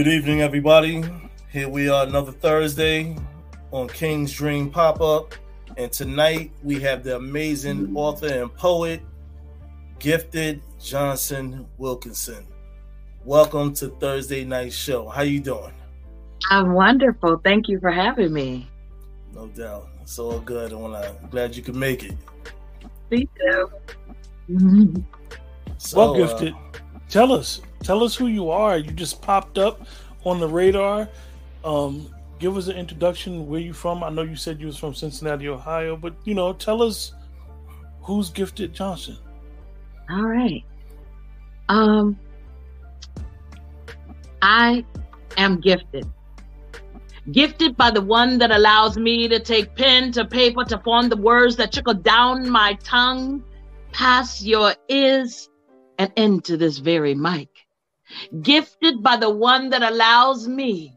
Good evening, everybody. Here we are another Thursday on King's Dream Pop Up. And tonight we have the amazing author and poet, Gifted Johnson Wilkinson. Welcome to Thursday night show. How you doing? I'm wonderful. Thank you for having me. No doubt. It's all good. And I'm glad you could make it. Me too. so, well, Gifted, uh, tell us. Tell us who you are. You just popped up on the radar. Um, give us an introduction. Where you from? I know you said you was from Cincinnati, Ohio, but you know, tell us who's Gifted Johnson. All right. Um, I am gifted. Gifted by the one that allows me to take pen to paper to form the words that trickle down my tongue, past your ears, and into this very mic. Gifted by the one that allows me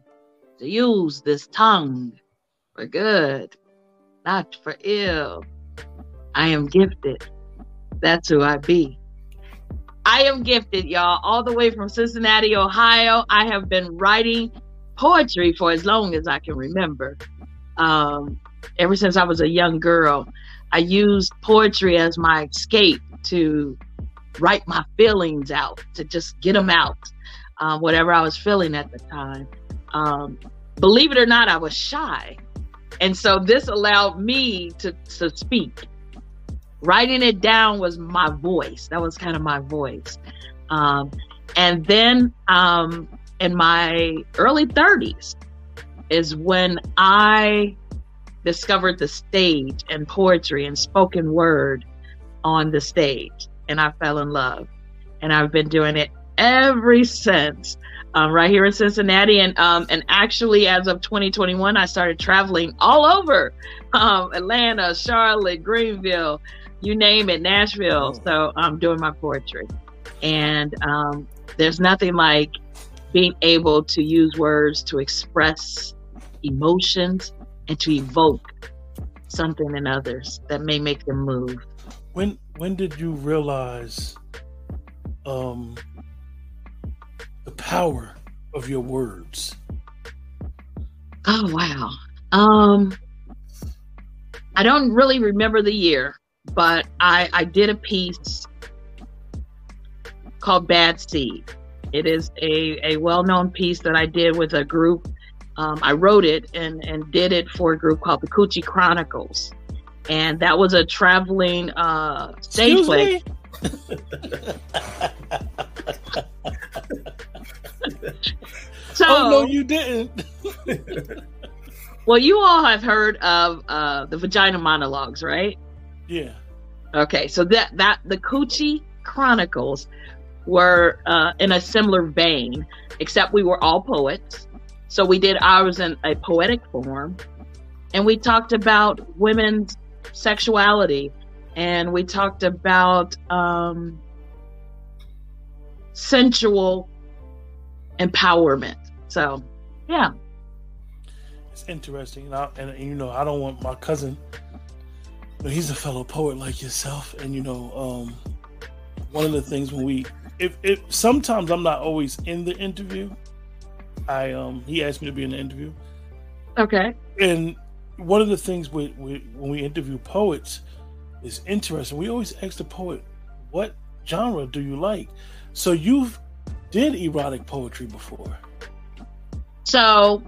to use this tongue for good, not for ill. I am gifted. That's who I be. I am gifted, y'all, all the way from Cincinnati, Ohio. I have been writing poetry for as long as I can remember. Um, ever since I was a young girl, I used poetry as my escape to write my feelings out, to just get them out, um, whatever I was feeling at the time. Um, believe it or not, I was shy. And so this allowed me to, to speak. Writing it down was my voice. That was kind of my voice. Um, and then um, in my early 30s is when I discovered the stage and poetry and spoken word on the stage. And I fell in love. And I've been doing it ever since um, right here in Cincinnati. And um, and actually, as of 2021, I started traveling all over um, Atlanta, Charlotte, Greenville, you name it, Nashville. Oh. So I'm doing my poetry, and um, there's nothing like being able to use words to express emotions and to evoke something in others that may make them move. When when did you realize um the power of your words? Oh wow. Um I don't really remember the year, but I I did a piece called Bad Seed. It is a, a well-known piece that I did with a group. Um, I wrote it and, and did it for a group called the Coochie Chronicles. And that was a traveling uh, stage play. so, oh no, you didn't. well, you all have heard of uh, the vagina monologues, right? Yeah. Okay, so that that the Coochie Chronicles were uh, in a similar vein, except we were all poets. So we did ours in a poetic form, and we talked about women's sexuality, and we talked about um, sensual empowerment. So, yeah. It's interesting. And, I, and, you know, I don't want my cousin, he's a fellow poet like yourself. And, you know, um, one of the things when we, if, if sometimes I'm not always in the interview, I, um, he asked me to be in the interview. Okay. And one of the things we, we when we interview poets is interesting. We always ask the poet, what genre do you like? So you've did erotic poetry before. So,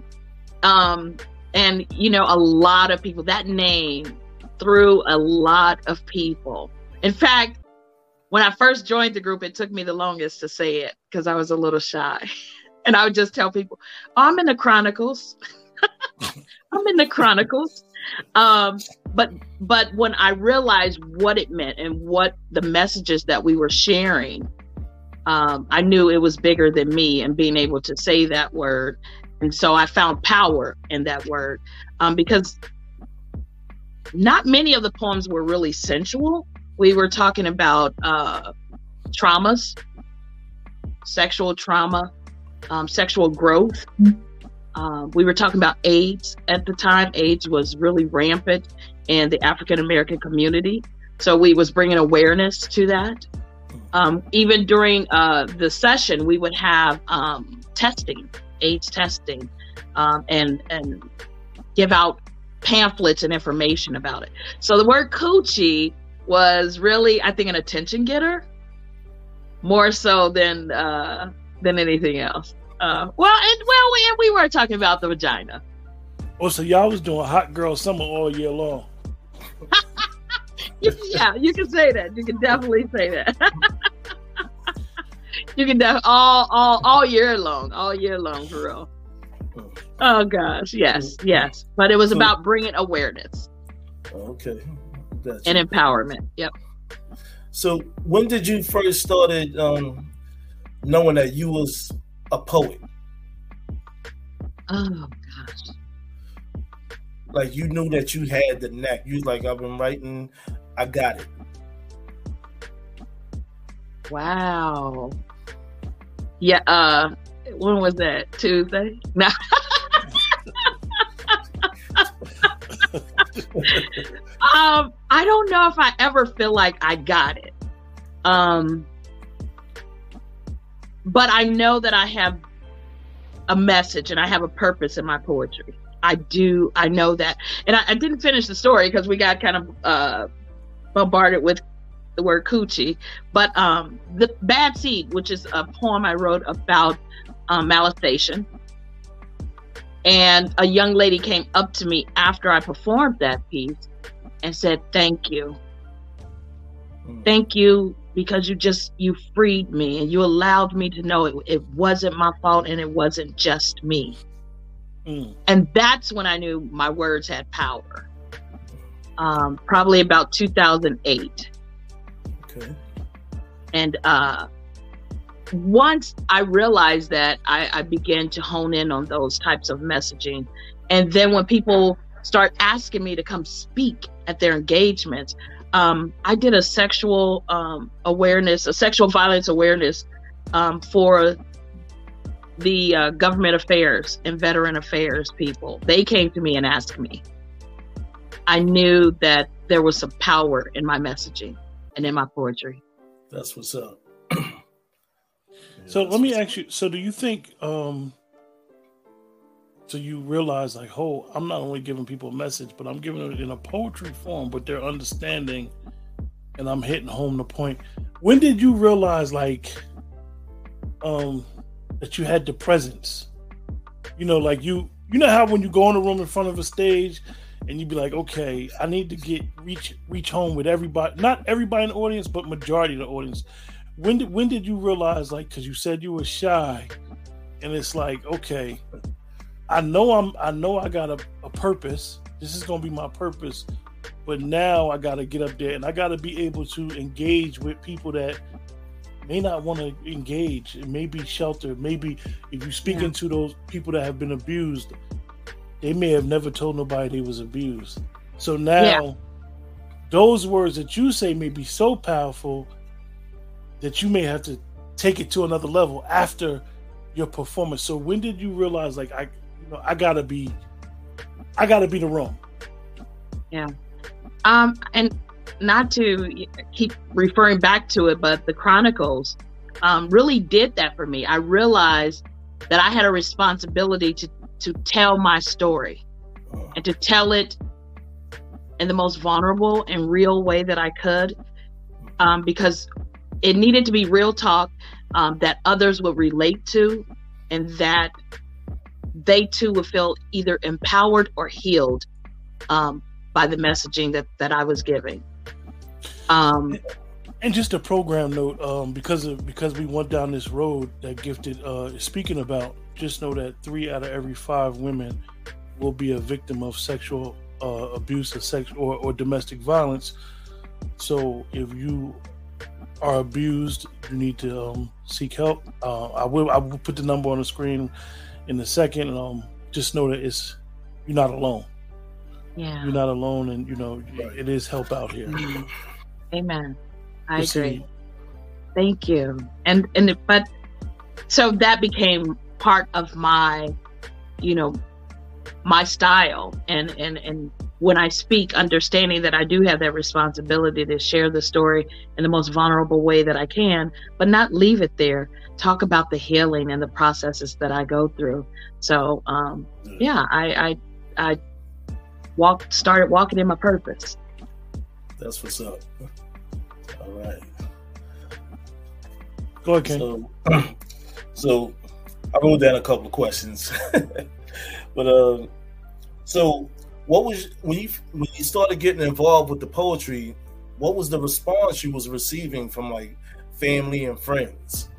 um, and you know, a lot of people, that name threw a lot of people. In fact, when I first joined the group, it took me the longest to say it because I was a little shy. And I would just tell people, oh, I'm in the Chronicles. In the Chronicles. Um, but but when I realized what it meant and what the messages that we were sharing, um, I knew it was bigger than me and being able to say that word. And so I found power in that word um, because not many of the poems were really sensual. We were talking about uh, traumas, sexual trauma, um, sexual growth. Uh, we were talking about AIDS at the time. AIDS was really rampant in the African American community, so we was bringing awareness to that. Um, even during uh, the session, we would have um, testing AIDS testing, um, and and give out pamphlets and information about it. So the word coochie was really, I think, an attention getter more so than uh, than anything else. Uh, well, and well, we, and we were talking about the vagina. Oh, so y'all was doing hot girl summer all year long. yeah, you can say that. You can definitely say that. you can def- all all all year long, all year long for real. Oh gosh, yes, yes. But it was about bringing awareness. Okay. Gotcha. And empowerment. Yep. So when did you first started um, knowing that you was a poet? Oh gosh. Like you knew that you had the knack. You was like, I've been writing, I got it. Wow. Yeah, uh when was that? Tuesday? No. um, I don't know if I ever feel like I got it. Um, but I know that I have a message and I have a purpose in my poetry. I do. I know that, and I, I didn't finish the story because we got kind of uh, bombarded with the word coochie. But um, the bad seed, which is a poem I wrote about um, molestation, and a young lady came up to me after I performed that piece and said, Thank you. Mm. Thank you because you just you freed me and you allowed me to know it, it wasn't my fault and it wasn't just me. Mm. And that's when I knew my words had power. Um, probably about 2008. Okay. And uh, once I realized that, I, I began to hone in on those types of messaging. And then when people start asking me to come speak at their engagements, um, I did a sexual um, awareness, a sexual violence awareness um, for the uh, government affairs and veteran affairs people. They came to me and asked me. I knew that there was some power in my messaging and in my poetry. That's what's up. So let me ask you. So do you think? um So you realize, like, oh, I'm not only giving people a message, but I'm giving it in a poetry form, but they're understanding, and I'm hitting home the point. When did you realize, like, um, that you had the presence? You know, like you, you know how when you go in a room in front of a stage and you'd be like, okay, I need to get reach reach home with everybody, not everybody in the audience, but majority of the audience when did when did you realize like because you said you were shy and it's like okay i know i'm i know i got a, a purpose this is gonna be my purpose but now i gotta get up there and i gotta be able to engage with people that may not want to engage it may be shelter maybe if you speak yeah. into those people that have been abused they may have never told nobody they was abused so now yeah. those words that you say may be so powerful that you may have to take it to another level after your performance. So when did you realize like I know I gotta be I gotta be the room? Yeah. Um and not to keep referring back to it, but the Chronicles um, really did that for me. I realized that I had a responsibility to to tell my story and to tell it in the most vulnerable and real way that I could. Um, because it needed to be real talk um, that others would relate to and that they too would feel either empowered or healed um, by the messaging that, that I was giving. Um, and just a program note, um, because of because we went down this road that Gifted uh, is speaking about, just know that three out of every five women will be a victim of sexual uh, abuse or sex or, or domestic violence. So if you are abused, you need to um, seek help. Uh, I will I will put the number on the screen in a second. Um, just know that it's you're not alone. Yeah, you're not alone, and you know it is help out here. Amen. I we'll agree. See. Thank you. And and but so that became part of my, you know, my style and and and when I speak, understanding that I do have that responsibility to share the story in the most vulnerable way that I can, but not leave it there. Talk about the healing and the processes that I go through. So, um, yeah, I, I, I walked, started walking in my purpose. That's what's up. All right. Go ahead, Ken. So, so I wrote down a couple of questions, but uh, so what was when you when you started getting involved with the poetry? What was the response you was receiving from like family and friends?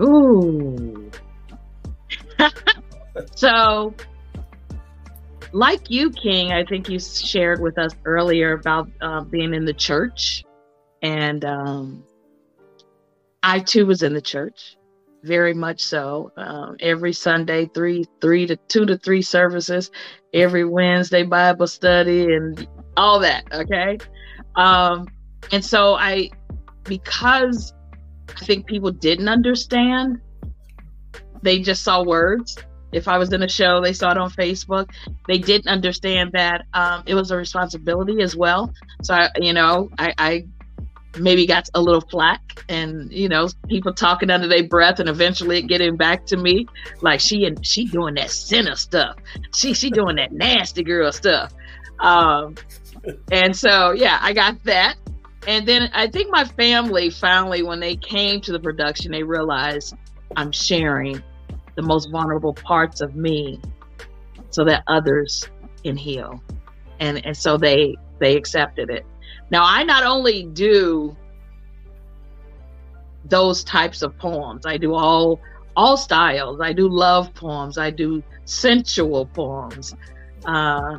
Ooh. so, like you, King, I think you shared with us earlier about uh, being in the church, and um, I too was in the church, very much so. Um, every Sunday, three, three to two to three services, every Wednesday Bible study, and all that. Okay, um, and so I, because I think people didn't understand, they just saw words. If I was in a show, they saw it on Facebook. They didn't understand that um, it was a responsibility as well. So, I, you know, I, I maybe got a little flack and you know people talking under their breath and eventually it getting back to me like she and she doing that sinner stuff she she doing that nasty girl stuff um and so yeah i got that and then i think my family finally when they came to the production they realized i'm sharing the most vulnerable parts of me so that others can heal and and so they they accepted it now, I not only do those types of poems, I do all all styles. I do love poems. I do sensual poems. Uh,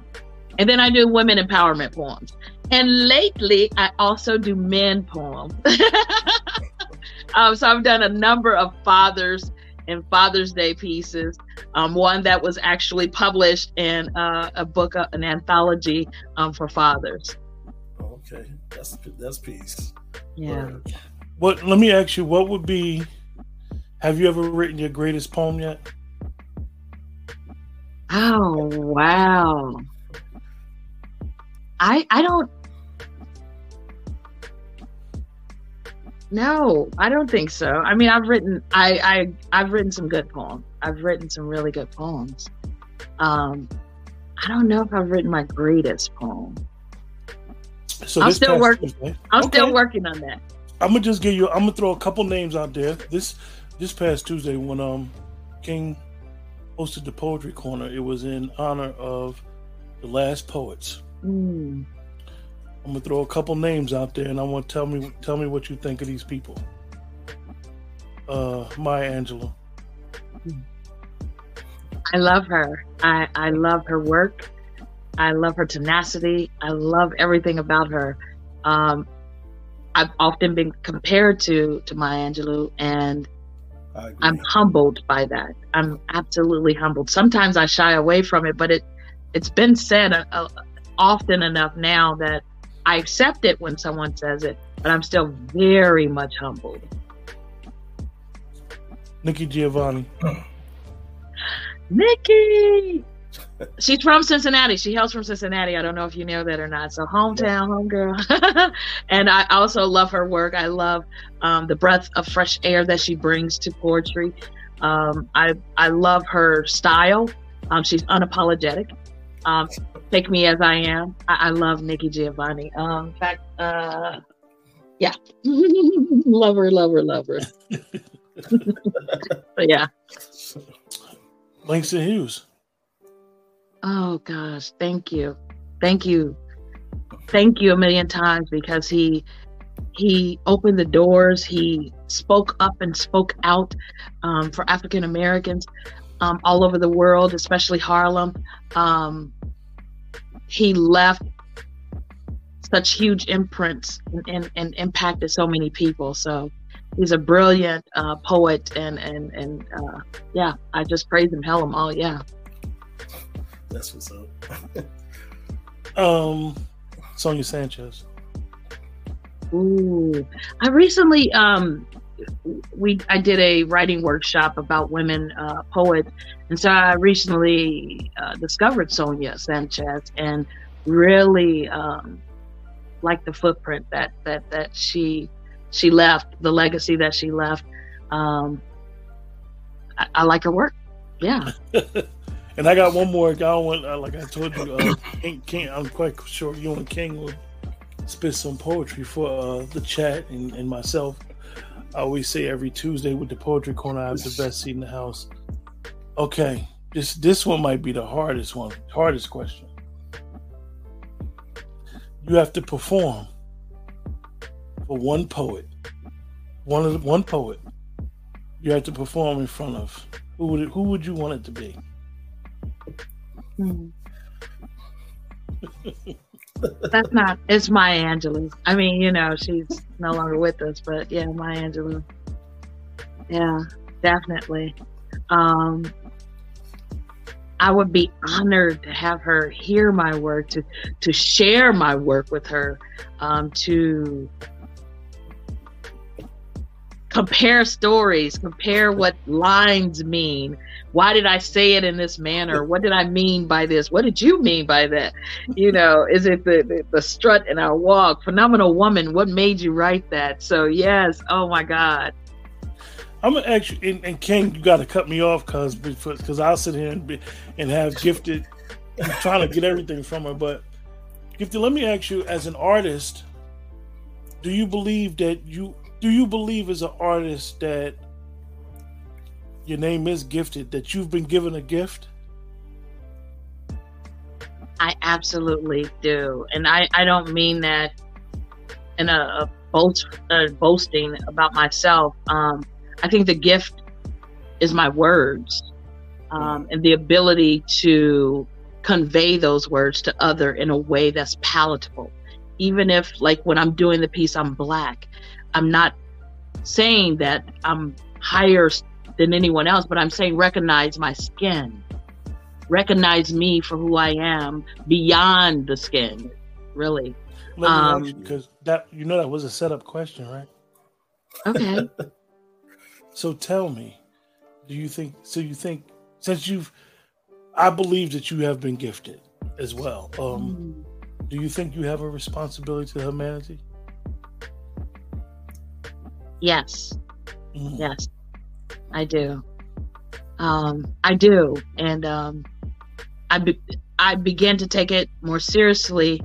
and then I do women empowerment poems. And lately, I also do men poems. um, so I've done a number of fathers and Father's Day pieces. Um, one that was actually published in uh, a book, uh, an anthology um, for fathers. Okay, that's that's peace. Yeah. What? Let me ask you. What would be? Have you ever written your greatest poem yet? Oh wow. I I don't. No, I don't think so. I mean, I've written I I I've written some good poems. I've written some really good poems. Um, I don't know if I've written my greatest poem. So I'm still working. I'm okay. still working on that. I'm gonna just give you. I'm gonna throw a couple names out there. This this past Tuesday when um King hosted the poetry corner, it was in honor of the last poets. Mm. I'm gonna throw a couple names out there, and I want to tell me tell me what you think of these people. Uh, Maya Angelou. I love her. I I love her work. I love her tenacity. I love everything about her. Um, I've often been compared to to Maya Angelou, and I'm humbled by that. I'm absolutely humbled. Sometimes I shy away from it, but it it's been said uh, uh, often enough now that I accept it when someone says it, but I'm still very much humbled. Nikki Giovanni. Nikki, She's from Cincinnati. She hails from Cincinnati. I don't know if you know that or not. So hometown, homegirl. and I also love her work. I love um, the breath of fresh air that she brings to poetry. Um, I I love her style. Um, she's unapologetic. Um, take me as I am. I, I love Nikki Giovanni. Um, in fact, uh, yeah, lover, lover, lover. her, love her. but yeah. Langston Hughes. Oh gosh, thank you. Thank you. Thank you a million times because he he opened the doors. He spoke up and spoke out um, for African Americans um, all over the world, especially Harlem. Um, he left such huge imprints and, and, and, impacted so many people. So he's a brilliant uh, poet, and and and uh, yeah, I just praise him, hell him all. Yeah. That's what's up. um, Sonia Sanchez. Ooh, I recently um we I did a writing workshop about women uh, poets, and so I recently uh, discovered Sonia Sanchez, and really um, like the footprint that that that she she left, the legacy that she left. Um, I, I like her work. Yeah. and I got one more. I don't want, uh, like I told you, uh, King, King, I'm quite sure you and King will spit some poetry for uh, the chat and, and myself. I always say every Tuesday with the poetry corner, I have the best seat in the house. Okay, this this one might be the hardest one, hardest question. You have to perform for one poet, one of the, one poet. You have to perform in front of who would it, who would you want it to be? Hmm. That's not. It's Maya Angelou. I mean, you know, she's no longer with us, but yeah, Maya Angelou. Yeah, definitely. Um, I would be honored to have her hear my work, to to share my work with her, um, to compare stories, compare what lines mean. Why did I say it in this manner? What did I mean by this? What did you mean by that? You know, is it the, the, the strut in our walk? Phenomenal woman, what made you write that? So, yes, oh my God. I'm gonna ask you, and, and King, you got to cut me off because because I'll sit here and be, and have gifted. I'm trying to get everything from her, but gifted. Let me ask you, as an artist, do you believe that you do you believe as an artist that your name is gifted, that you've been given a gift? I absolutely do. And I, I don't mean that in a, a boast, boasting about myself. Um, I think the gift is my words um, and the ability to convey those words to other in a way that's palatable. Even if, like, when I'm doing the piece, I'm black, I'm not saying that I'm higher than anyone else, but I'm saying recognize my skin. Recognize me for who I am beyond the skin, really. Um, because that you know that was a setup question, right? Okay. so tell me, do you think so you think since you've I believe that you have been gifted as well. Um mm. Do you think you have a responsibility to humanity? Yes. Mm. Yes. I do. Um, I do. And um, I, be- I began to take it more seriously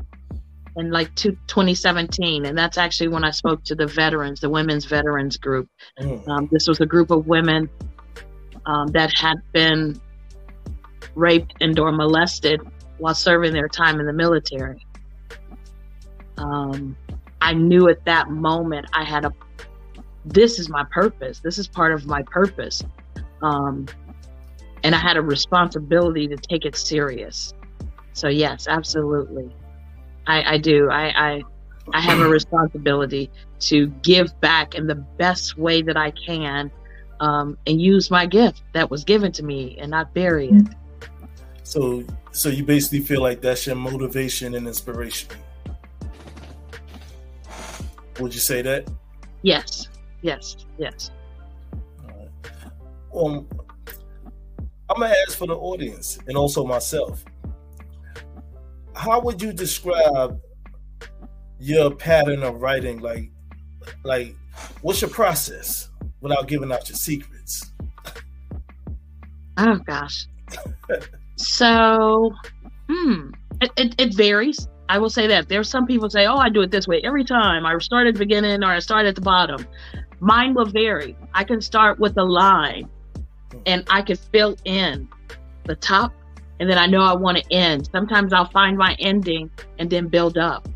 in like two, 2017 and that's actually when i spoke to the veterans the women's veterans group mm. um, this was a group of women um, that had been raped and or molested while serving their time in the military um, i knew at that moment i had a this is my purpose. This is part of my purpose. Um, and I had a responsibility to take it serious. So yes, absolutely. I, I do. I, I I have a responsibility to give back in the best way that I can um, and use my gift that was given to me and not bury it. So so you basically feel like that's your motivation and inspiration. Would you say that? Yes. Yes, yes. Um, I'm gonna ask for the audience and also myself. How would you describe your pattern of writing? Like, like, what's your process without giving out your secrets? Oh gosh. so, hmm, it, it, it varies. I will say that there's some people say, "Oh, I do it this way every time. I start at the beginning or I start at the bottom." Mine will vary. I can start with a line and I can fill in the top and then I know I want to end. Sometimes I'll find my ending and then build up.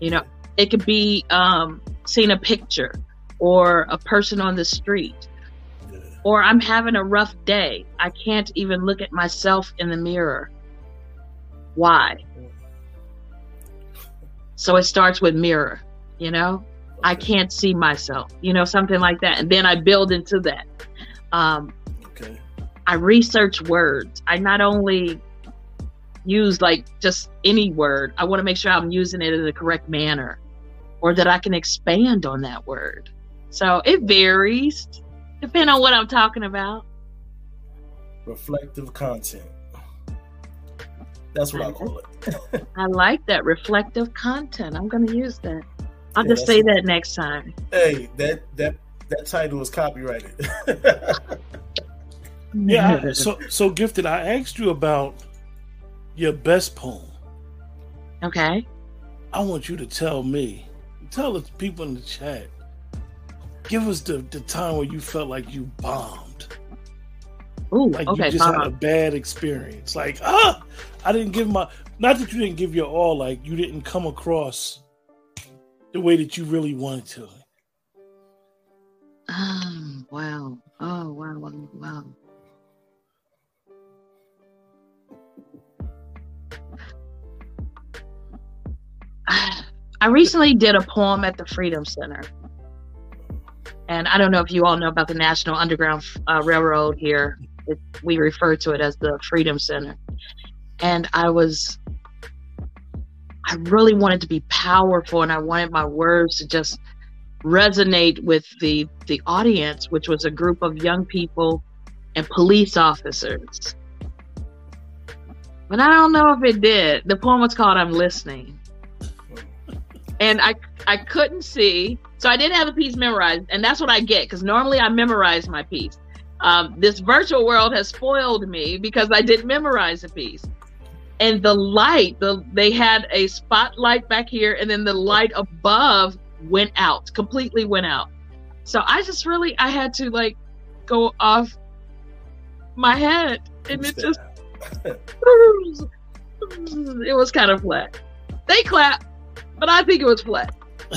You know, it could be um, seeing a picture or a person on the street or I'm having a rough day. I can't even look at myself in the mirror. Why? So it starts with mirror, you know? I can't see myself, you know, something like that. And then I build into that. Um, okay. I research words. I not only use like just any word, I want to make sure I'm using it in the correct manner or that I can expand on that word. So it varies depending on what I'm talking about. Reflective content. That's what I call it. I like that reflective content. I'm going to use that. I'll yeah, just say that next time. Hey, that that that title is copyrighted. yeah. So so gifted. I asked you about your best poem. Okay. I want you to tell me, tell the people in the chat, give us the, the time where you felt like you bombed. Ooh, like okay, you just had a bad experience. Like, ah, I didn't give my not that you didn't give your all, like you didn't come across the way that you really wanted to. Um, wow. Oh, wow, wow, wow. I recently did a poem at the Freedom Center. And I don't know if you all know about the National Underground uh, Railroad here. It, we refer to it as the Freedom Center. And I was, I really wanted to be powerful and I wanted my words to just resonate with the, the audience, which was a group of young people and police officers. But I don't know if it did. The poem was called I'm Listening and I I couldn't see, so I didn't have a piece memorized, and that's what I get because normally I memorize my piece. Um, this virtual world has spoiled me because I didn't memorize a piece. And the light, the they had a spotlight back here, and then the light above went out, completely went out. So I just really I had to like go off my head, and it just it was kind of flat. They clap but I think it was flat.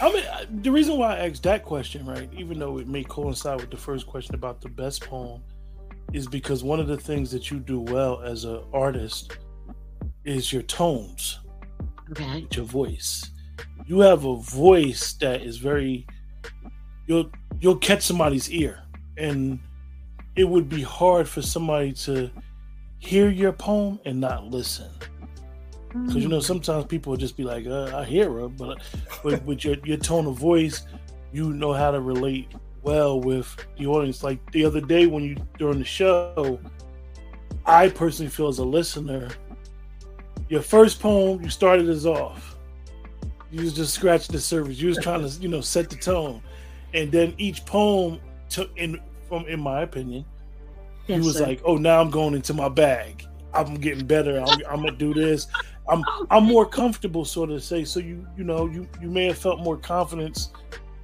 I mean, uh, the reason why I asked that question, right, even though it may coincide with the first question about the best poem, is because one of the things that you do well as an artist is your tones, okay, your voice. You have a voice that is very you'll you'll catch somebody's ear, and it would be hard for somebody to hear your poem and not listen. Because you know mm. sometimes people will just be like, uh, "I hear her," but but with your your tone of voice, you know how to relate well with the audience. Like the other day when you during the show, I personally feel as a listener, your first poem you started us off. You was just scratching the surface. You was trying to you know set the tone, and then each poem took in from in my opinion, yes, he was sir. like, "Oh, now I'm going into my bag." I'm getting better. I'm, I'm, gonna do this. I'm I'm more comfortable, sort of say. So you you know you you may have felt more confidence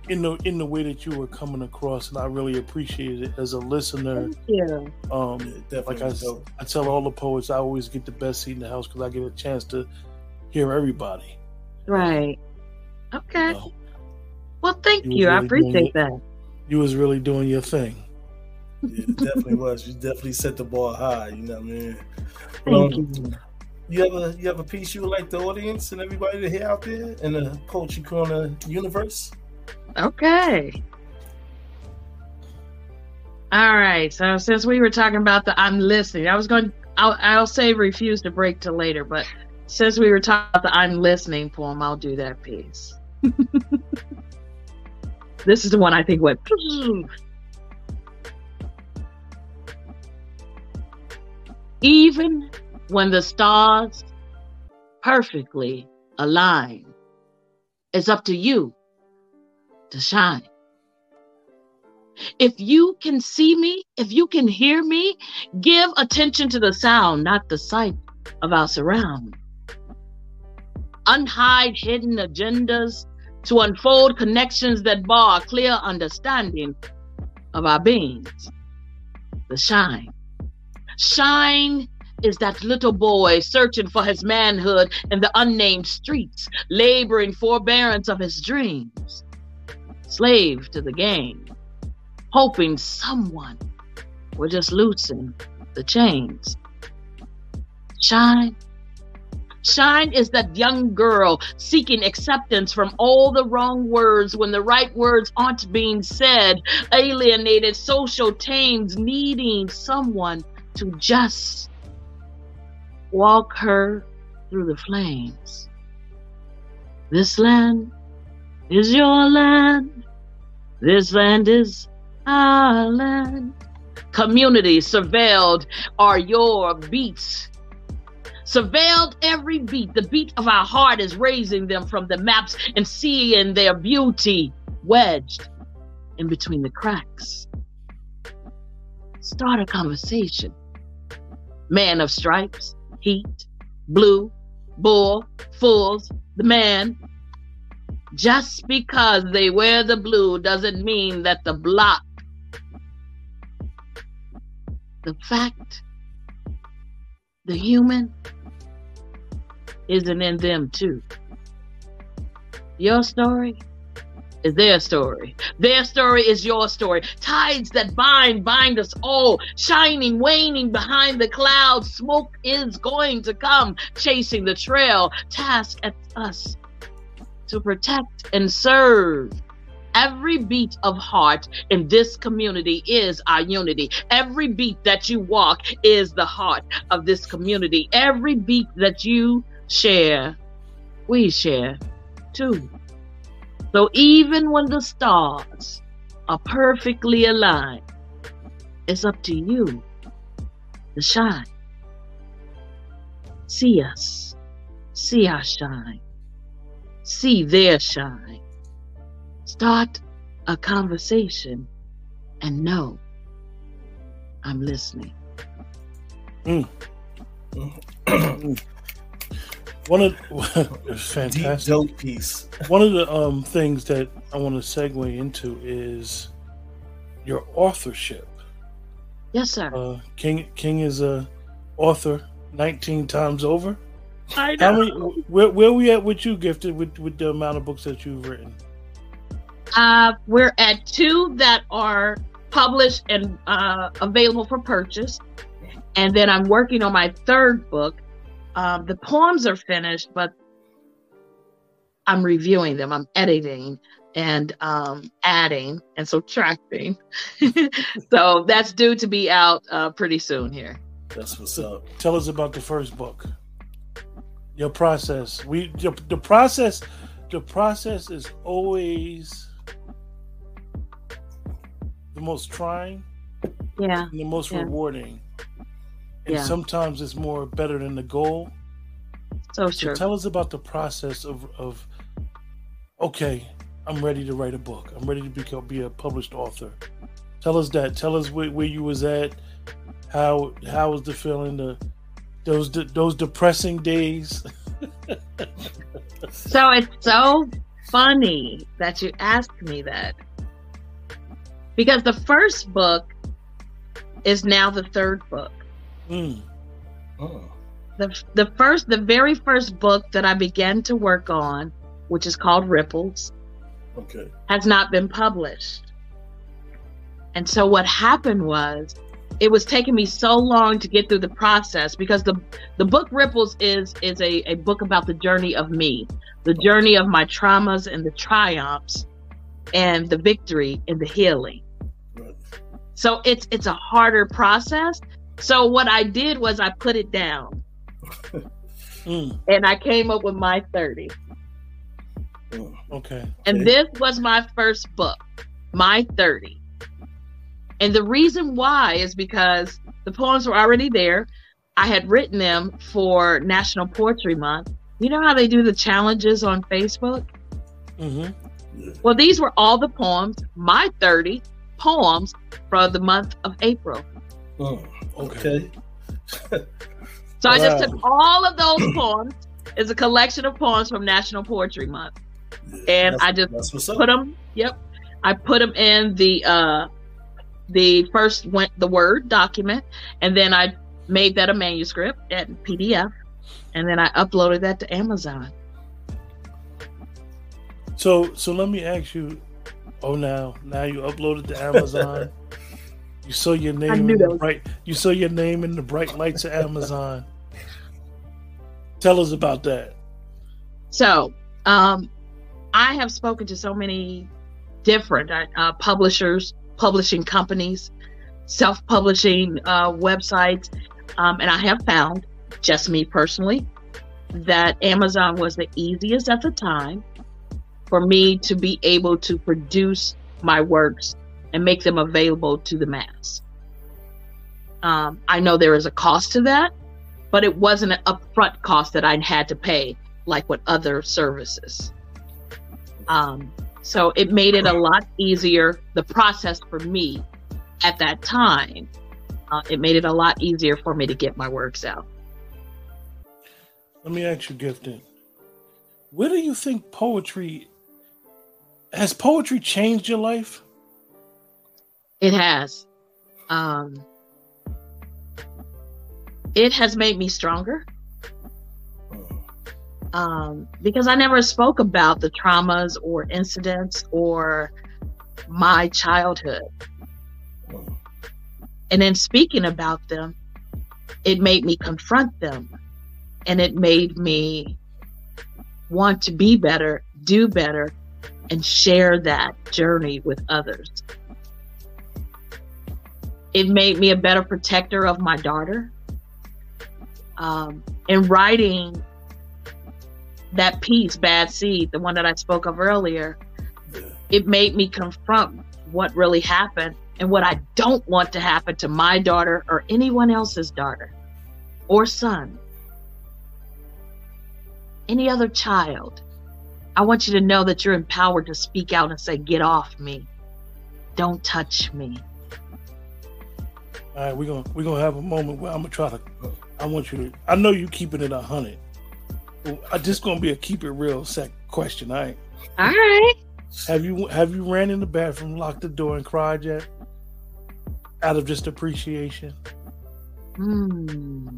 in the in the way that you were coming across, and I really appreciate it as a listener. Yeah. Um, that like I, said, I tell all the poets, I always get the best seat in the house because I get a chance to hear everybody. Right. Okay. You know, well, thank you. you. Really I appreciate that. You was really doing your thing. Yeah, definitely was. You definitely set the bar high. You know what I mean? Thank um, you you have a you have a piece you would like the audience and everybody to hear out there in the Poetry Corner universe? Okay. All right. So since we were talking about the I'm listening, I was going. I'll I'll say refuse to break till later, but since we were talking about the I'm listening poem, I'll do that piece. this is the one I think went. Even when the stars perfectly align. It's up to you to shine. If you can see me, if you can hear me, give attention to the sound, not the sight of our surround. Unhide hidden agendas to unfold connections that bar clear understanding of our beings. The shine. Shine is that little boy searching for his manhood in the unnamed streets, laboring forbearance of his dreams, slave to the game, hoping someone will just loosen the chains. Shine. Shine is that young girl seeking acceptance from all the wrong words when the right words aren't being said, alienated social tames needing someone to just walk her through the flames. This land is your land. This land is our land. community surveilled are your beats. Surveilled every beat. The beat of our heart is raising them from the maps and seeing their beauty wedged in between the cracks. Start a conversation. Man of stripes, heat, blue, bull, fools, the man. Just because they wear the blue doesn't mean that the block, the fact, the human isn't in them too. Your story is their story. Their story is your story. Tides that bind, bind us all. Shining, waning behind the clouds. Smoke is going to come, chasing the trail. Task at us to protect and serve. Every beat of heart in this community is our unity. Every beat that you walk is the heart of this community. Every beat that you share, we share too. So even when the stars are perfectly aligned, it's up to you to shine. See us, see our shine, see their shine. Start a conversation and know I'm listening. Mm. One of it's Deep fantastic. dope piece. One of the um, things that I want to segue into is your authorship. Yes, sir. Uh, King King is a author 19 times over. I How many? Where where we at with you, gifted with with the amount of books that you've written? Uh, we're at two that are published and uh, available for purchase. And then I'm working on my third book. Um, the poems are finished, but I'm reviewing them. I'm editing and um, adding and subtracting. so that's due to be out uh, pretty soon here. That's what's up. Tell us about the first book. Your process. We your, the process. The process is always the most trying Yeah. and the most Yeah. rewarding. And Yeah. sometimes it's more better than the goal. So So sure. tell us about the process of, of okay, I'm ready to write a book. I'm ready to become be a published author. Tell us that. Tell us where, where you was at. How how was the feeling? The those de- those depressing days. So it's so funny that you asked me that. Because the first book is now the third book. Mm, Oh, The the first the very first book that I began to work on, which is called Ripples, okay. has not been published. And so what happened was it was taking me so long to get through the process because the the book Ripples is is a, a book about the journey of me, the journey of my traumas and the triumphs and the victory and the healing. Right. So it's it's a harder process. So what I did was I put it down mm, and I came up with my 30. Mm. okay. And Okay. this was my first book, My 30. And the reason why is because the poems were already there. I had written them for National Poetry Month. You know how they do the challenges on Facebook? hmm Well, these were all the poems, my 30 poems for the month of April. Mm. Okay. Okay. So I just took all of those poems It's a collection of poems from National Poetry Month. Yeah, And I just that's what's up. put them yep i put them in the uh the first went the word document and then i made that a manuscript at pdf and then i uploaded that to amazon So so let me ask you. Oh, now now you uploaded to Amazon. you saw your name in the was- bright. You saw your name in the bright lights of Amazon. Tell us about that. so um i have spoken to so many different uh, publishers publishing companies self-publishing uh, websites um, and i have found just me personally that amazon was the easiest at the time for me to be able to produce my works and make them available to the mass Um, I know there is a cost to that, but it wasn't an upfront cost that I had to pay like with other services. Um, so it made it a lot easier, the process for me at that time. Uh, it made it a lot easier for me to get my works out. Let me ask you, Gifted. Where do you think poetry has poetry changed your life? It has. Um, it has made me stronger. Um, because I never spoke about the traumas or incidents or my childhood. And then speaking about them, it made me confront them and it made me want to be better, do better, and share that journey with others. It made me a better protector of my daughter. Um, in writing that piece, Bad Seed, the one that I spoke of earlier, it made me confront what really happened and what I don't want to happen to my daughter or anyone else's daughter or son, any other child. I want you to know that you're empowered to speak out and say, Get off me. Don't touch me. All right, we're gonna we're gonna have a moment where I'm gonna try to. I want you to. I know you're keeping it a hundred. I just gonna be a keep it real sec question. All right. All right. Have you have you ran in the bathroom, locked the door, and cried yet? Out of just appreciation. Hmm.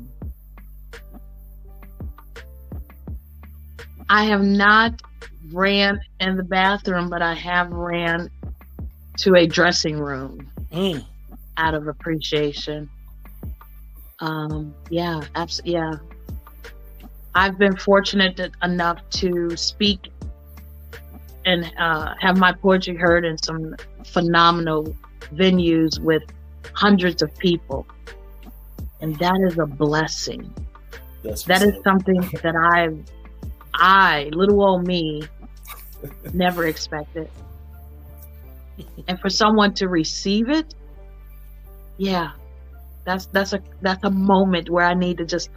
I have not ran in the bathroom, but I have ran to a dressing room Mm. out of appreciation. Um, yeah, absolutely. Yeah. I've been fortunate enough to speak and uh, have my poetry heard in some phenomenal venues with hundreds of people. And that is a blessing. That's That is something that I, I, little old me, never expected. And for someone to receive it, yeah, that's that's a that's a moment where I need to just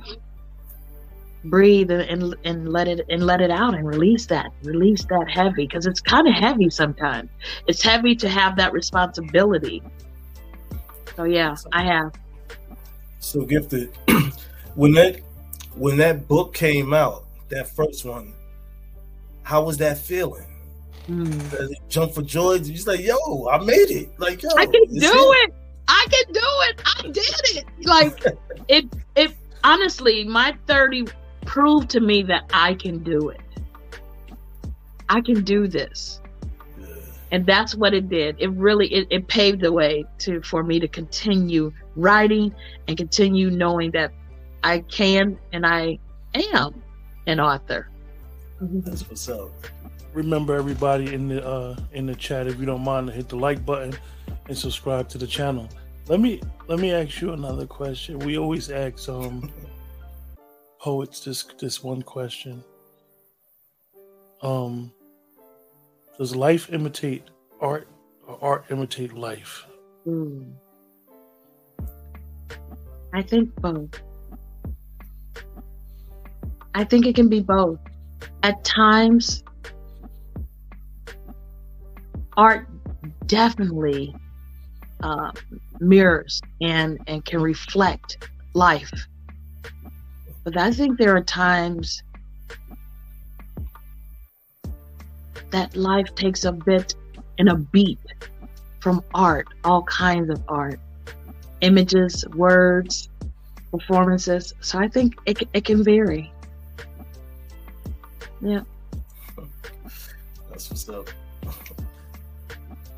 breathe and and, and let it and let it out and release that release that heavy because it's kind of heavy sometimes. It's heavy to have that responsibility. So yeah, I have. so gifted. when that when that book came out, that first one, how was that feeling? Mm. Jump for joy? Just like, yo, I made it? Like, yo, I can do it. I can do it. I did it. Like it it honestly, my 30 proved to me that I can do it. I can do this. And that's what it did. It really it, it paved the way to for me to continue writing and continue knowing that I can and I am an author. That's what's up. Remember, everybody in the uh, in the chat, if you don't mind, to hit the like button and subscribe to the channel. Let me let me ask you another question. We always ask um poets this this one question. Um, does life imitate art, or art imitate life? Mm. I think both. I think it can be both. At times, art definitely uh, mirrors and, and can reflect life. But I think there are times that life takes a bit and a beat from art, all kinds of art, images, words, performances. So I think it, it can vary. Yeah. That's what's up.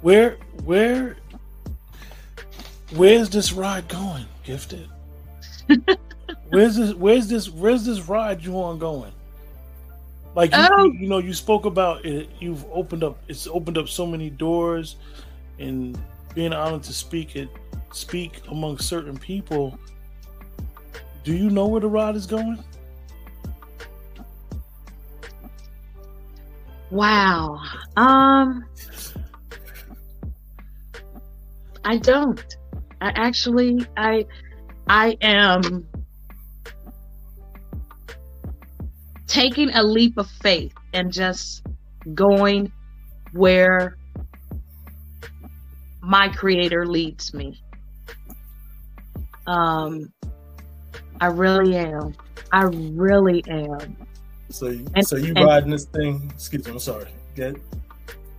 Where where where's this ride going, gifted? where's this where's this where's this ride you on going? Like you, Oh. you, you know, you spoke about it. You've opened up. It's opened up so many doors, and being honored to speak it, speak among certain people. Do you know where the ride is going? Wow. Um I don't. I actually I I am taking a leap of faith and just going where my creator leads me. Um, I really am. I really am. So, you, and, so you and, riding this thing? Excuse me. I'm sorry. Get.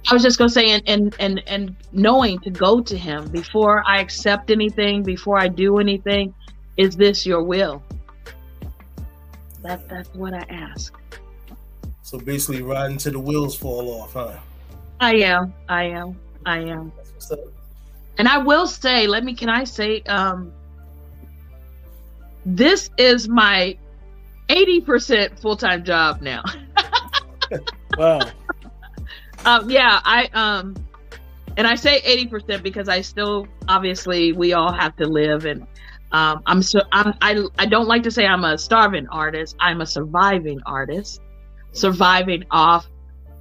I was just gonna say, and and and and knowing to go to Him before I accept anything, before I do anything, is this Your will? That that's what I ask. So basically, riding till the wheels fall off, huh? I am. I am. I am. And I will say, let me. Can I say? um This is my eighty percent full time job now. wow. Um, yeah, I um, and I say eighty percent because I still obviously we all have to live, and um, I'm so I'm I I don't like to say I'm a starving artist. I'm a surviving artist, surviving off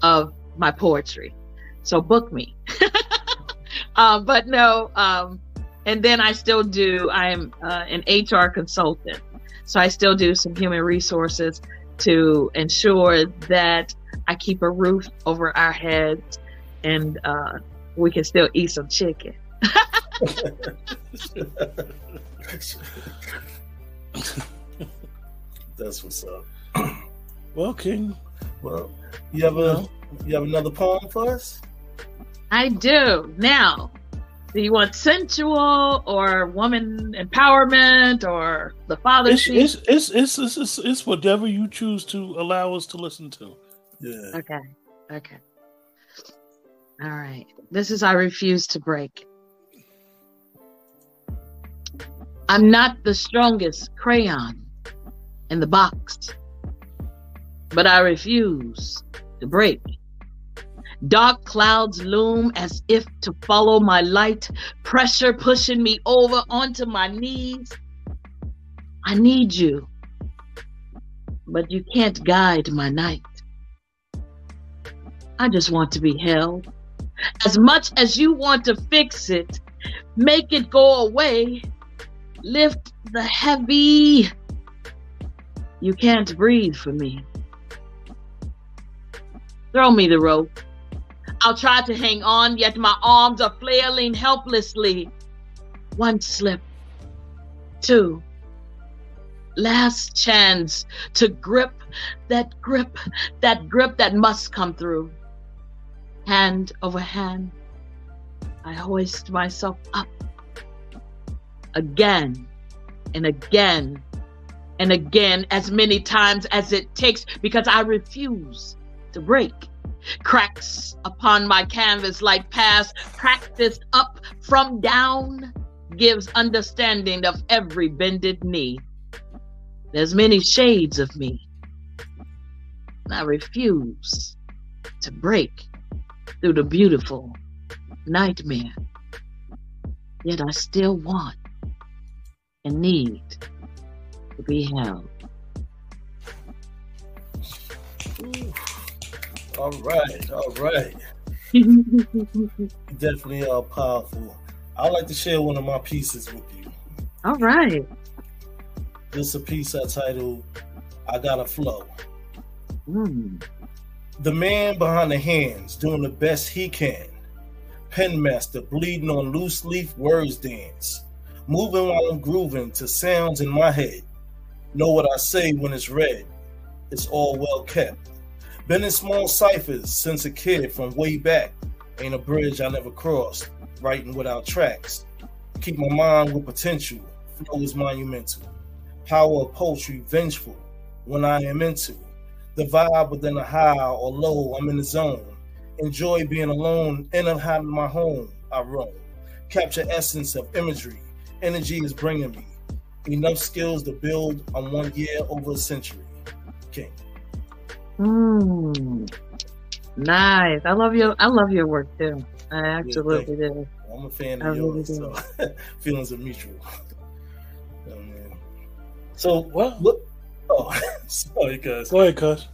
of my poetry. So book me. um, but no, um, and then I still do. I'm uh, an HR consultant, so I still do some human resources to ensure that I keep a roof over our heads and uh, we can still eat some chicken. That's what's up. Well, King. Well, you have a you have another poem for us? I do. Now, do you want sensual or woman empowerment or the father? It's it's, it's it's, it's, it's, it's whatever you choose to allow us to listen to. Yeah. Okay. Okay. All right. This is I refuse to break. I'm not the strongest crayon in the box, but I refuse to break. Dark clouds loom as if to follow my light, pressure pushing me over onto my knees. I need you, but you can't guide my night. I just want to be held. As much as you want to fix it, make it go away, lift the heavy. You can't breathe for me. Throw me the rope. I'll try to hang on, yet my arms are flailing helplessly. One slip, two, last chance to grip that grip, that grip that must come through hand over hand, I hoist myself up again and again and again, as many times as it takes, because I refuse to break. Cracks upon my canvas like past practice up from down gives understanding of every bended knee. There's many shades of me. I refuse to break through the beautiful nightmare. Yet I still want and need to be held. All right, all right. Definitely are powerful. I'd like to share one of my pieces with you. All right. This is a piece I titled I Got a Flow. Mm. The man behind the hands doing the best he can. Penmaster bleeding on loose leaf words dance. Moving while I'm grooving to sounds in my head. Know what I say when it's read. It's all well kept. Been in small ciphers since a kid from way back. Ain't a bridge I never crossed. Writing without tracks. Keep my mind with potential. Flow is monumental. Power of poetry vengeful when I am into the vibe within a high or low, I'm in the zone. Enjoy being alone in and out of my home. I roam. Capture essence of imagery. Energy is bringing me enough skills to build on one year over a century. King. Mm, nice. I love your. I love your work too. I absolutely yeah, do. I'm a fan of I yours, really so feelings are mutual. oh, so what? What? Oh, sorry, cuz. Go ahead, cuz.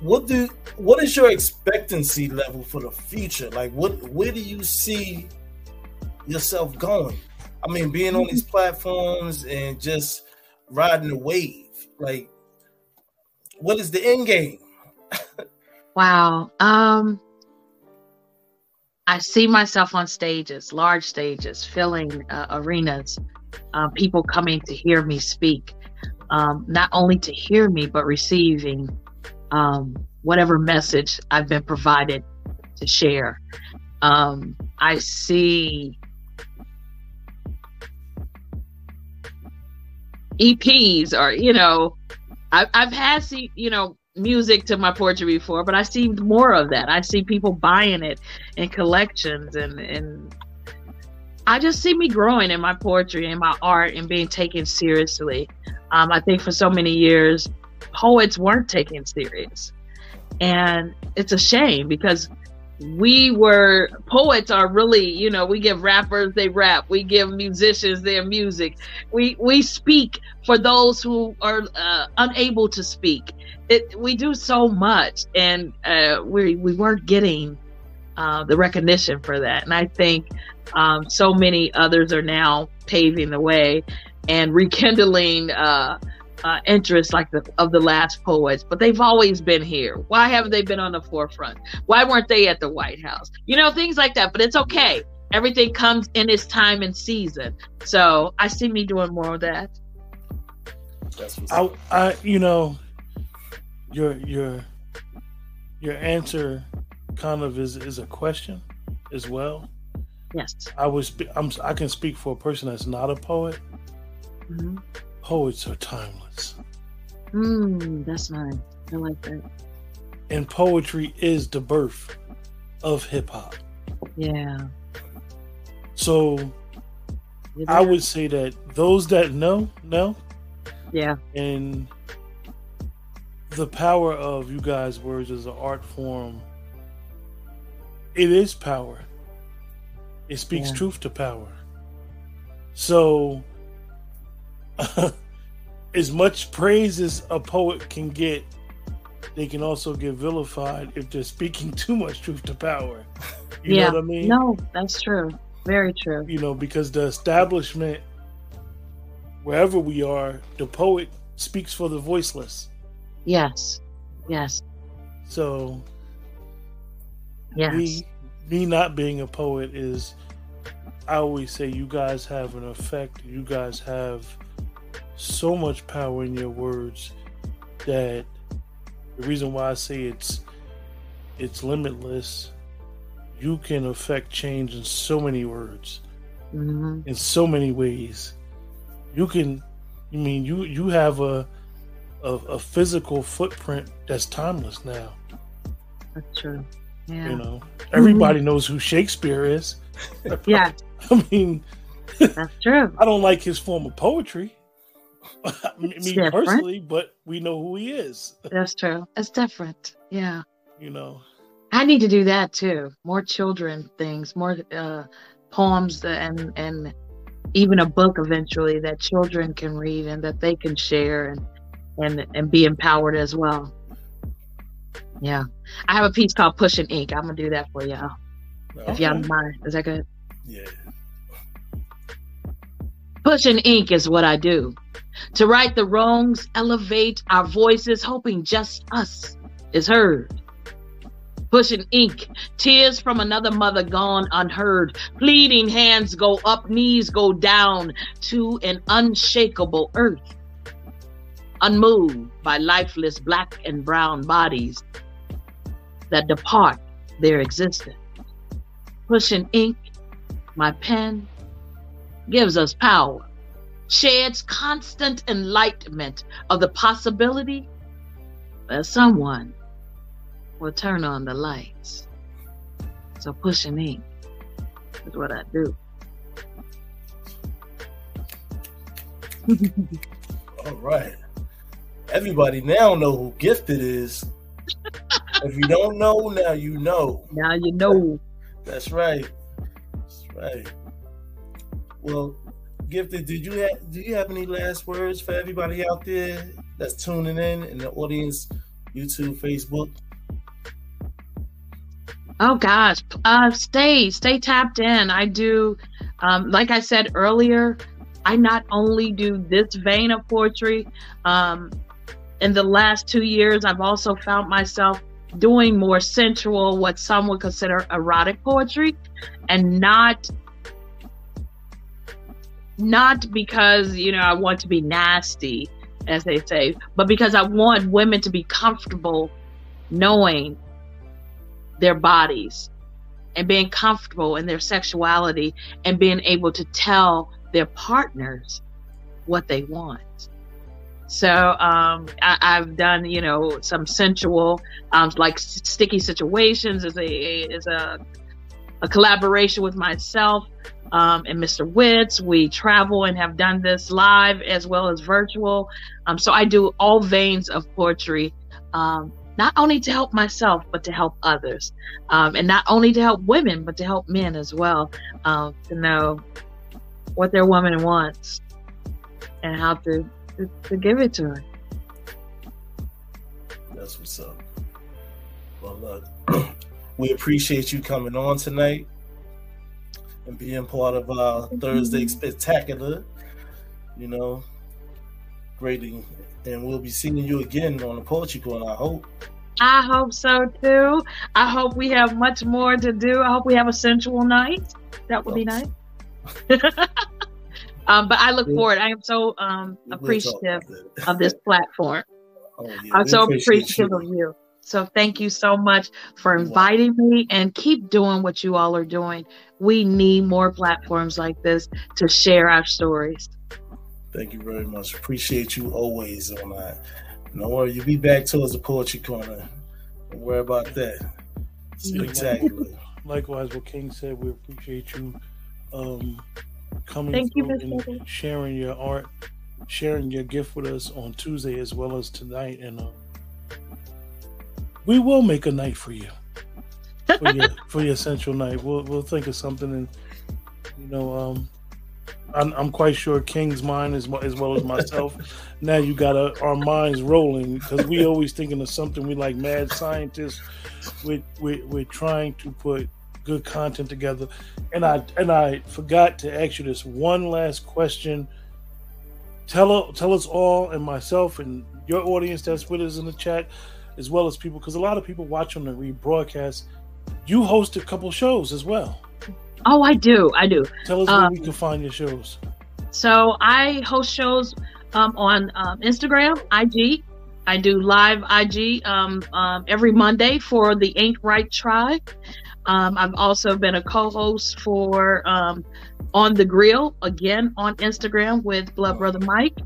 What do what is your expectancy level for the future? Like, what where do you see yourself going? I mean, being on these platforms and just riding the wave. Like, what is the end game? wow. Um, I see myself on stages, large stages, filling uh, arenas, uh, people coming to hear me speak, um, not only to hear me, but receiving um, whatever message I've been provided to share. Um, I see EPs or, you know, I, I've had, see, you know, music to my poetry before, but I see more of that. I see people buying it in collections and and I just see me growing in my poetry and my art and being taken seriously. Um, I think for so many years, poets weren't taken serious. And it's a shame because we were poets are really you know we give rappers they rap we give musicians their music. We we speak for those who are uh, unable to speak. It we do so much and uh, we we weren't getting uh, the recognition for that. And i think um, so many others are now paving the way and rekindling uh, uh, interest like the of the last poets, but they've always been here. Why haven't they been on the forefront? Why weren't they at the White House? You know, things like that. But it's okay. Everything comes in its time and season. So I see me doing more of that. I, I, you know, your your your answer kind of is is a question as well. Yes. I was I'm I can speak for a person that's not a poet. Mm-hmm. Poets are timeless. Hmm, that's nice. I like that. And poetry is the birth of hip hop. Yeah. So I would say that those that know, know. Yeah. And the power of you guys' words as an art form, it is power. It speaks yeah. truth to power. So as much praise as a poet can get, they can also get vilified if they're speaking too much truth to power. You yeah. know what I mean? No, that's true. Very true. You know, because the establishment, wherever we are, the poet speaks for the voiceless. Yes. Yes. So, yes. me, me not being a poet is, I always say, you guys have an effect. You guys have so much power in your words that the reason why I say it's it's limitless, you can affect change in so many words, mm-hmm. in so many ways. You can, I mean, you you have a, a a, physical footprint that's timeless now. That's true. Yeah. You know, everybody mm-hmm. knows who Shakespeare is. yeah. I mean, that's true. I don't like his form of poetry. me different. personally, but we know who he is. That's true. It's different. Yeah. You know. I need to do that too. More children things, more uh, poems and and even a book eventually that children can read and that they can share and and and be empowered as well. Yeah. I have a piece called Pushing Ink. I'm gonna do that for y'all. Okay. If y'all mind. Is that good? Yeah. Pushing ink is what I do. To right the wrongs, elevate our voices, hoping just us is heard. Pushing ink, tears from another mother gone unheard. Pleading hands go up, knees go down to an unshakable earth. Unmoved by lifeless black and brown bodies that depart their existence. Pushing ink, my pen gives us power, sheds constant enlightenment of the possibility that someone will turn on the lights. So pushing ink is what I do. All right. Everybody now know who gifted is. if you don't know, now you know. Now you know. That's right. That's right. Well, Gifted, did you have do you have any last words for everybody out there that's tuning in in the audience, YouTube, Facebook? Oh gosh, uh, stay stay tapped in. I do Um, like I said earlier, I not only do this vein of poetry. Um, in the last two years, I've also found myself doing more sensual, what some would consider erotic poetry, and not not because you know I want to be nasty, as they say, but because I want women to be comfortable knowing their bodies and being comfortable in their sexuality and being able to tell their partners what they want. So um, I, have done, you know, some sensual, um, like sticky situations is a is a a collaboration with myself um, and Mr. Witz. We travel and have done this live as well as virtual. Um, so I do all veins of poetry, um, not only to help myself, but to help others. Um, and not only to help women, but to help men as well um, to know what their woman wants and how to, to, to give it to her. That's what's up. Well, look, we appreciate you coming on tonight and being part of our Thursday spectacular. You know, great, and we'll be seeing you again on the Poetry Corner. I hope. I hope so too. I hope we have much more to do. I hope we have a sensual night. That would be nice. um, but I look forward. I am so um, appreciative of this platform. Oh, yeah. I'm so appreciative you. of you. So thank you so much for inviting me and keep doing what you all are doing. We need more platforms like this to share our stories. Thank you very much. Appreciate you always on that. No worry, you'll be back towards the poetry corner. Don't worry about that. Spectacular. Likewise, what King said, we appreciate you um, coming Thank you, and sharing your art, sharing your gift with us on Tuesday as well as tonight. And uh, we will make a night for you for your for your central night. We'll we'll think of something, and you know, um, I'm, I'm quite sure King's mind as as well as myself. now you got a, our minds rolling because we always thinking of something. We like mad scientists. We we we're trying to put good content together, and I and I forgot to ask you this one last question. Tell tell us all and myself and your audience that's with us in the chat as well as people because a lot of people watch on the rebroadcast. You host a couple shows as well. Oh, I do. I do. Tell us um, where we can find your shows. So I host shows um, on um, Instagram, IG. I do live IG um, um, every Monday for the Ain't Right Tribe. Um, I've also been a co-host for On the Grill again on Instagram with Blood Brother Mike.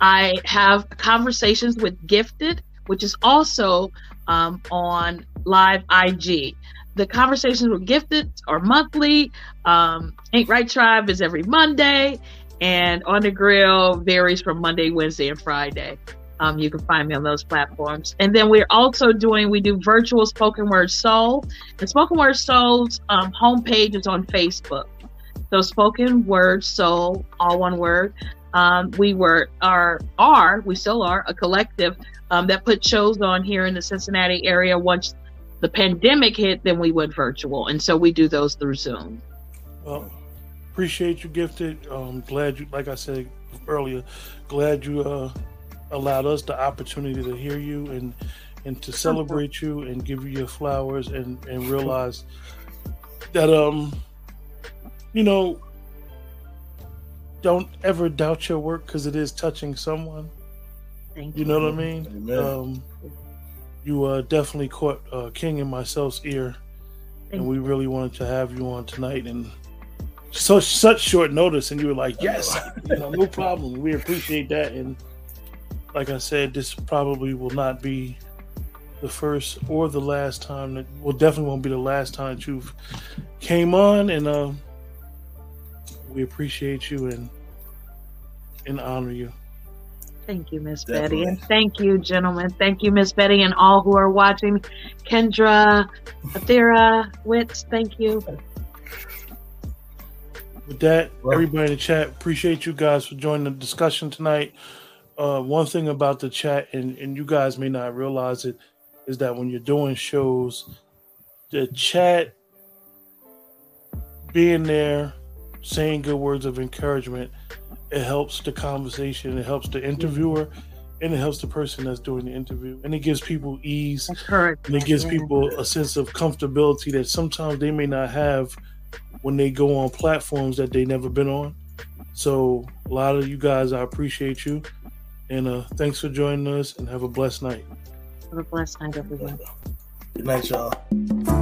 I have conversations with Gifted which is also um, on live IG. The conversations with gifted are monthly. Um, Ain't Right Tribe is every Monday, and On the Grill varies from Monday, Wednesday, and Friday. Um, you can find me on those platforms. And then we're also doing, we do virtual spoken word soul. And spoken word soul's um, homepage is on Facebook. So spoken word soul, all one word. Um, we were, are, are, we still are a collective um, that put shows on here in the Cincinnati area. Once the pandemic hit, then we went virtual, and so we do those through Zoom. Well, appreciate you, gifted. Um, glad you, like I said earlier, glad you uh, allowed us the opportunity to hear you and and to celebrate you and give you your flowers and and realize that um you know don't ever doubt your work because it is touching someone Thank you. You know what I mean? Um, you uh, definitely caught uh, King and myself's ear, Thank and we really wanted to have you on tonight. And so such short notice, and you were like, "Yes, you know, no problem." We appreciate that. And like I said, this probably will not be the first or the last time that well definitely won't be the last time that you've came on and uh, we appreciate you and and honor you Thank you, Miss Betty. And thank you, gentlemen. Thank you, Miss Betty, and all who are watching. Kendra, Athera, Witz, thank you. With that, everybody in the chat, appreciate you guys for joining the discussion tonight. Uh, one thing about the chat, and, and you guys may not realize it, is that when you're doing shows, the chat being there saying good words of encouragement, it helps the conversation, it helps the interviewer, and it helps the person that's doing the interview. And it gives people ease and it gives people a sense of comfortability that sometimes they may not have when they go on platforms that they never been on. So a lot of you guys, I appreciate you. And uh, thanks for joining us and have a blessed night. Have a blessed night, everyone. Good night, y'all.